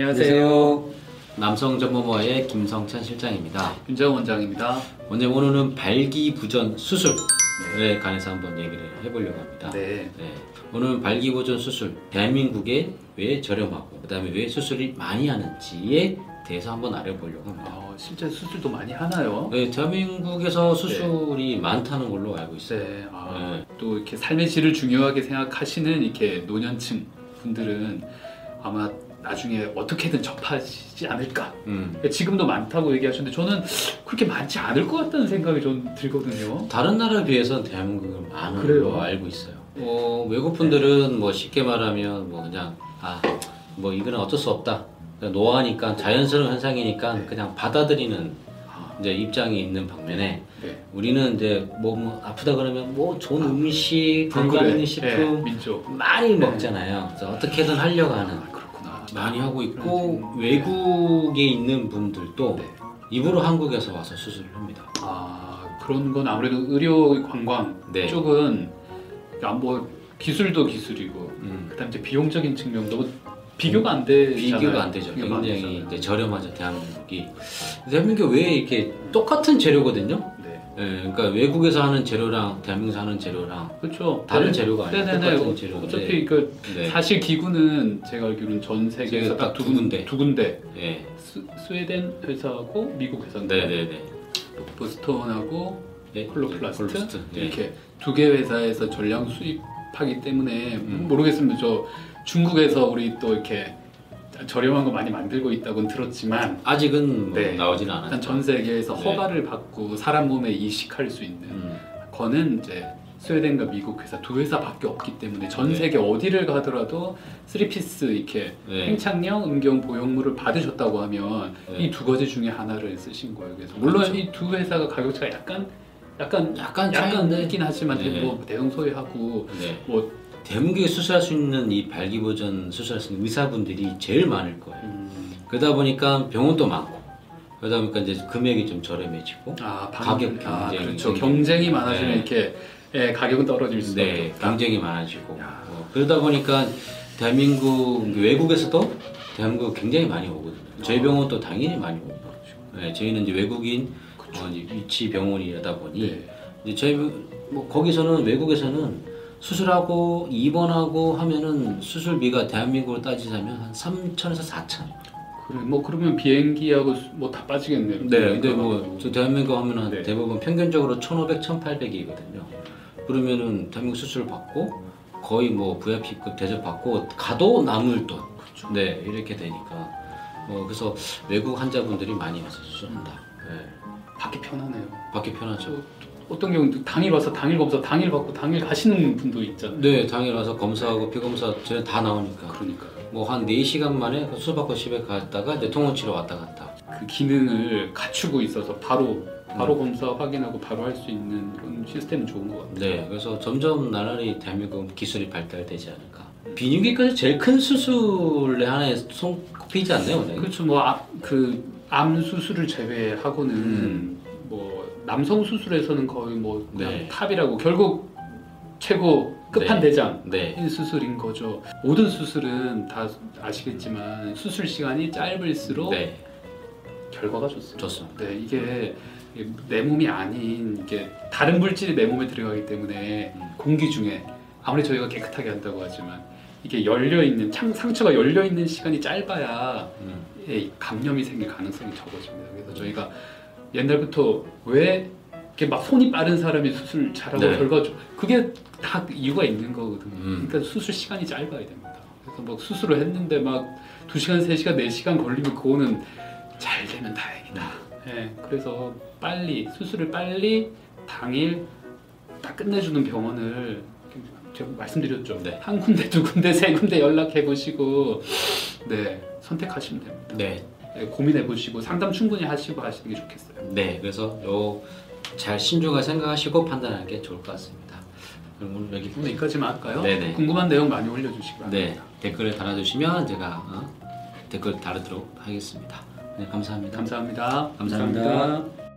안녕하세요. 남성 전문모의 김성찬 실장입니다. 윤정 원장입니다. 오늘 오늘은 발기부전 수술에 관해서 한번 얘기를 해보려고 합니다. 네. 네. 오늘 발기부전 수술 대한민국에 왜 저렴하고 그다음에 왜 수술이 많이 하는지에 대해서 한번 알아보려고 합니다. 어, 실제 수술도 많이 하나요? 네, 대한민국에서 수술이 많다는 걸로 알고 있어요. 네. 아, 네. 또 이렇게 삶의 질을 중요하게 생각하시는 이렇게 노년층 분들은 아마 나중에 어떻게든 접하지 않을까. 음. 지금도 많다고 얘기하셨는데 저는 그렇게 많지 않을 것 같다는 생각이 좀 들거든요. 다른 나라에 비해서는 대한민국은 많은 그래요? 걸로 알고 있어요. 뭐 외국 분들은 뭐 쉽게 말하면 뭐 그냥 아 뭐 이거는 어쩔 수 없다. 그냥 노화니까 자연스러운 현상이니까 네. 그냥 받아들이는 아, 이제 입장이 있는 반면에 네. 우리는 이제 뭐, 뭐 아프다 그러면 뭐 좋은 음식, 그래. 건강한 네, 식품. 많이 먹잖아요. 그래서 어떻게든 하려고 하는 아. 많이 하고 있고 외국에 있는 분들도 네. 입으로 한국에서 와서 수술을 합니다. 아 그런 건 아무래도 의료 관광 네. 쪽은 야, 뭐 기술도 기술이고 음. 그다음 이제 비용적인 측면도 비교가 안 되잖아요. 비교가 안 되죠. 굉장히. 이제 저렴하죠 대한민국이. 대한민국 왜 이렇게 똑같은 재료거든요. 네. 예, 그러니까 외국에서 하는 재료랑 대한민국에서 하는 재료랑 그렇죠. 다른 재료가 아니에요. 네네네. 똑같은 어, 재료인데. 어차피 그 네. 사실 기구는 제가 알기로는 전 세계에서 딱 두 군데, 두 군데 예. 스, 스웨덴 회사하고 미국 회사인데 네네네. 보스턴하고 예. Coloplast Coloplast. 예. 이렇게 두 개 회사에서 전량 수입하기 때문에 음. 모르겠습니다. 저 중국에서 우리 또 이렇게 저렴한 거 많이 만들고 있다고는 들었지만 아직은 뭐 네. 나오지는 일단 않았죠. 전 세계에서 네. 허가를 받고 사람 몸에 이식할 수 있는 음. 거는 이제 스웨덴과 미국 회사 두 회사밖에 없기 때문에 전 네. 세계 어디를 가더라도 3피스 이렇게 네. 행착용 음경 보형물을 받으셨다고 하면 네. 이두 가지 중에 하나를 쓰신 거예요. 그래서 물론 그렇죠. 이두 회사가 가격 차가 약간 약간 약간 약간. 있긴 하지만 네. 뭐 대형 소외하고 네. 뭐 대한민국에 수술할 수 있는 이 발기보전 수술할 수 있는 의사분들이 제일 많을 거예요. 음, 그러다 보니까 병원도 많고 그러다 보니까 이제 금액이 좀 저렴해지고 아, 가격 아, 경쟁이 그렇죠. 굉장히- 경쟁이 많아지면 네. 이렇게 예, 가격은 떨어질 수밖에 네, 없다. 경쟁이 많아지고 야. 어, 그러다 보니까 대한민국 외국에서도 대한민국 굉장히 많이 오거든요. 저희 아. 병원도 당연히 많이 오고. 네, 저희는 이제 외국인 그렇죠. 어, 이제 위치 병원이다 보니 네. 이제 저희 뭐 거기서는 외국에서는 수술하고 입원하고 하면은 수술비가 대한민국으로 따지자면 한 3천에서 4천. 그래, 뭐 그러면 비행기하고 뭐 다 빠지겠네요. 네, 근데 뭐 저 대한민국 하면은 네. 대부분 평균적으로 1,500, 1,800이거든요. 그러면은 대한민국 수술 받고 거의 뭐 VIP급 대접 받고 가도 남을 돈. 그렇죠. 네, 이렇게 되니까. 어, 그래서 외국 환자분들이 많이 와서 수술한다. 네. 받기 편하네요. 받기 편하죠. 저 어떤 경우는 당일 와서 당일 검사 당일 받고 당일 가시는 분도 있잖아요. 네, 당일 와서 검사하고 피검사 저희 다 나오니까. 그러니까요. 뭐한 4시간 만에 수술 받고 집에 갔다가 이제 통원 치러 왔다 갔다. 그 기능을 갖추고 있어서 바로 바로 음. 검사 확인하고 바로 할 수 있는 그런 시스템은 좋은 것 같아요. 네, 그래서 점점 나날이 대한민국 기술이 발달되지 않을까. 비뇨기과에서 제일 큰 수술의 하나에 손꼽히지 않나요, 네. 그렇죠. 뭐그암 수술을 제외하고는 음. 뭐 남성 수술에서는 거의 뭐 그냥 네. 탑이라고 결국 최고 끝판 네. 대장 네. 인 수술인 거죠. 모든 수술은 다 아시겠지만 수술 시간이 짧을수록 네, 결과가 좋습니다. 좋습니다. 네, 이게 내 몸이 아닌 이게 다른 물질이 내 몸에 들어가기 때문에 음. 공기 중에 아무리 저희가 깨끗하게 한다고 하지만 이게 열려 있는 상처가 열려 있는 시간이 짧아야 음. 예, 감염이 생길 가능성이 적어집니다. 그래서 저희가 옛날부터 왜 이렇게 막 손이 빠른 사람이 수술 잘하고 네. 결과 좋 그게 다 이유가 있는 거거든요. 음. 그러니까 수술 시간이 짧아야 됩니다. 그래서 뭐 수술을 했는데 막 2시간, 3시간, 4시간 걸리면 그거는 잘 되면 다행이다. 예, 그래서 빨리 수술을 빨리 당일 딱 끝내주는 병원을 제가 말씀드렸죠. 네. 한 군데, 두 군데, 세 군데 연락해 보시고 네 선택하시면 됩니다. 네, 네, 고민해 보시고 상담 충분히 하시고 하시는 게 좋겠어요. 네. 그래서 요 잘 신중하게 생각하시고 판단하는 게 좋을 것 같습니다. 그럼 오늘 여기 오늘 여기까지만 할까요? 네네. 궁금한 내용 많이 올려주시기 바랍니다. 네 댓글을 달아주시면 제가 어, 댓글 달아도록 하겠습니다. 네, 감사합니다. 감사합니다. 감사합니다.